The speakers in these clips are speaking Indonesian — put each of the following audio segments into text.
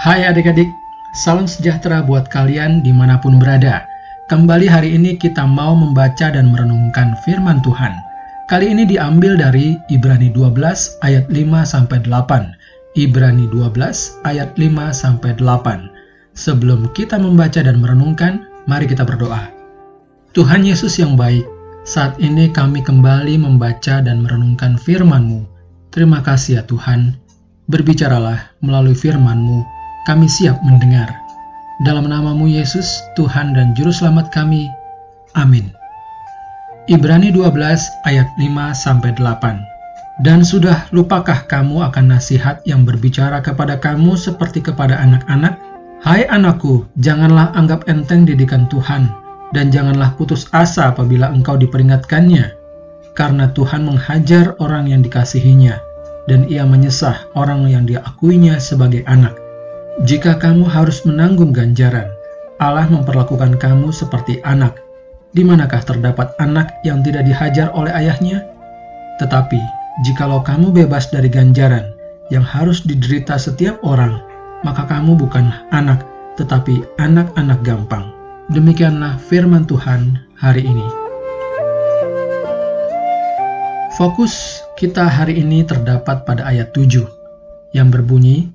Hai adik-adik, salam sejahtera buat kalian di mana pun berada. Kembali hari ini kita mau membaca dan merenungkan firman Tuhan. Kali ini diambil dari Ibrani 12 ayat 5-8. Ibrani 12 ayat 5-8. Sebelum kita membaca dan merenungkan, mari kita berdoa. Tuhan Yesus yang baik, saat ini kami kembali membaca dan merenungkan firman-Mu. Terima kasih ya Tuhan. Berbicaralah melalui firman-Mu kami siap mendengar. Dalam namamu Yesus, Tuhan dan Juru Selamat kami. Amin. Ibrani 12 ayat 5-8 Dan sudah lupakah kamu akan nasihat yang berbicara kepada kamu seperti kepada anak-anak? Hai anakku, janganlah anggap enteng didikan Tuhan, dan janganlah putus asa apabila engkau diperingatkannya, karena Tuhan menghajar orang yang dikasihinya, dan ia menyesah orang yang diakuinya sebagai anak. Jika kamu harus menanggung ganjaran, Allah memperlakukan kamu seperti anak. Di manakah terdapat anak yang tidak dihajar oleh ayahnya? Tetapi, jikalau kamu bebas dari ganjaran yang harus diderita setiap orang, maka kamu bukanlah anak, tetapi anak-anak gampang. Demikianlah firman Tuhan hari ini. Fokus kita hari ini terdapat pada ayat 7 yang berbunyi,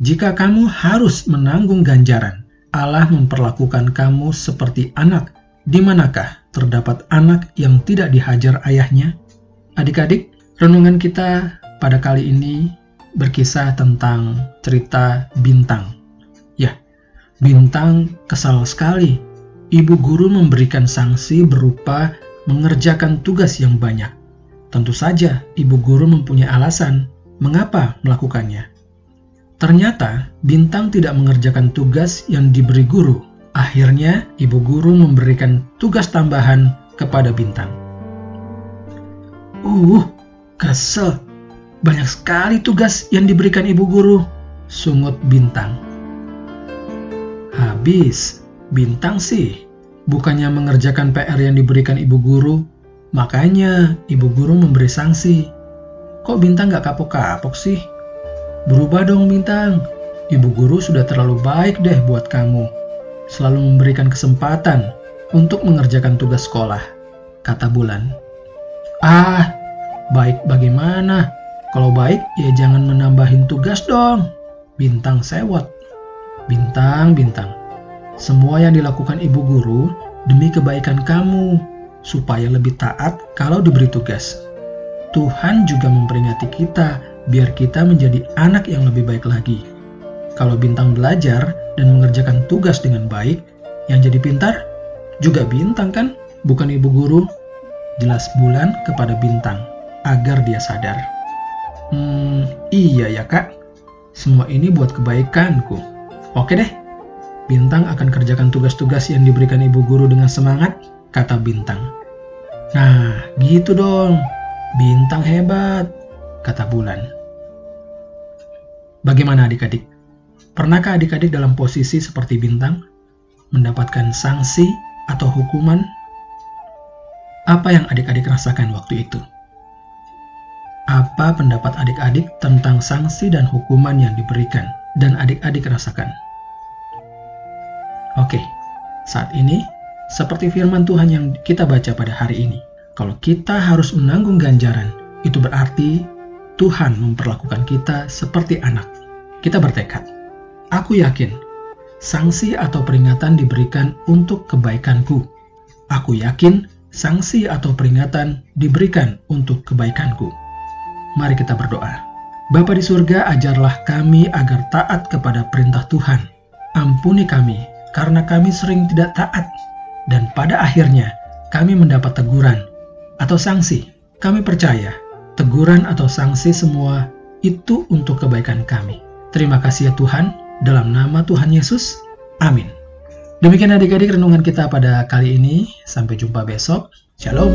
jika kamu harus menanggung ganjaran, Allah memperlakukan kamu seperti anak. Di manakah terdapat anak yang tidak dihajar ayahnya? Adik-adik, renungan kita pada kali ini berkisah tentang cerita Bintang. Ya, Bintang kesal sekali. Ibu guru memberikan sanksi berupa mengerjakan tugas yang banyak. Tentu saja, ibu guru mempunyai alasan mengapa melakukannya. Ternyata Bintang tidak mengerjakan tugas yang diberi guru. Akhirnya, ibu guru memberikan tugas tambahan kepada Bintang. Uh, kesel. Banyak sekali tugas yang diberikan ibu guru, sungut Bintang. Habis, Bintang sih bukannya mengerjakan PR yang diberikan ibu guru, makanya ibu guru memberi sanksi. Kok Bintang gak kapok-kapok sih? Berubah dong Bintang, ibu guru sudah terlalu baik deh buat kamu. Selalu memberikan kesempatan untuk mengerjakan tugas sekolah, kata Bulan. Ah, baik bagaimana? Kalau baik ya jangan menambahin tugas dong. Bintang sewot. Bintang, bintang. Semua yang dilakukan ibu guru demi kebaikan kamu, supaya lebih taat kalau diberi tugas. Tuhan juga memperingati kita biar kita menjadi anak yang lebih baik lagi. Kalau bintang belajar dan mengerjakan tugas dengan baik, yang jadi pintar juga bintang kan, bukan ibu guru. Jelas bulan kepada bintang agar dia sadar. Hmm, iya ya kak, semua ini buat kebaikanku. Oke deh, Bintang akan kerjakan tugas-tugas yang diberikan ibu guru dengan semangat, kata Bintang. Nah, gitu dong. Bintang hebat, kata Bulan. Bagaimana adik-adik? Pernahkah adik-adik dalam posisi seperti bintang? Mendapatkan sanksi atau hukuman? Apa yang adik-adik rasakan waktu itu? Apa pendapat adik-adik tentang sanksi dan hukuman yang diberikan dan adik-adik rasakan? Oke, saat ini seperti firman Tuhan yang kita baca pada hari ini. Kalau kita harus menanggung ganjaran, itu berarti Tuhan memperlakukan kita seperti anak. Kita bertekad. Aku yakin, sanksi atau peringatan diberikan untuk kebaikanku. Aku yakin, sanksi atau peringatan diberikan untuk kebaikanku. Mari kita berdoa. Bapa di surga, ajarlah kami agar taat kepada perintah Tuhan. Ampuni kami, karena kami sering tidak taat. Dan pada akhirnya, kami mendapat teguran atau sanksi. Kami percaya teguran atau sanksi semua itu untuk kebaikan kami. Terima kasih ya Tuhan, dalam nama Tuhan Yesus. Amin. Demikian adik-adik renungan kita pada kali ini. Sampai jumpa besok. Shalom.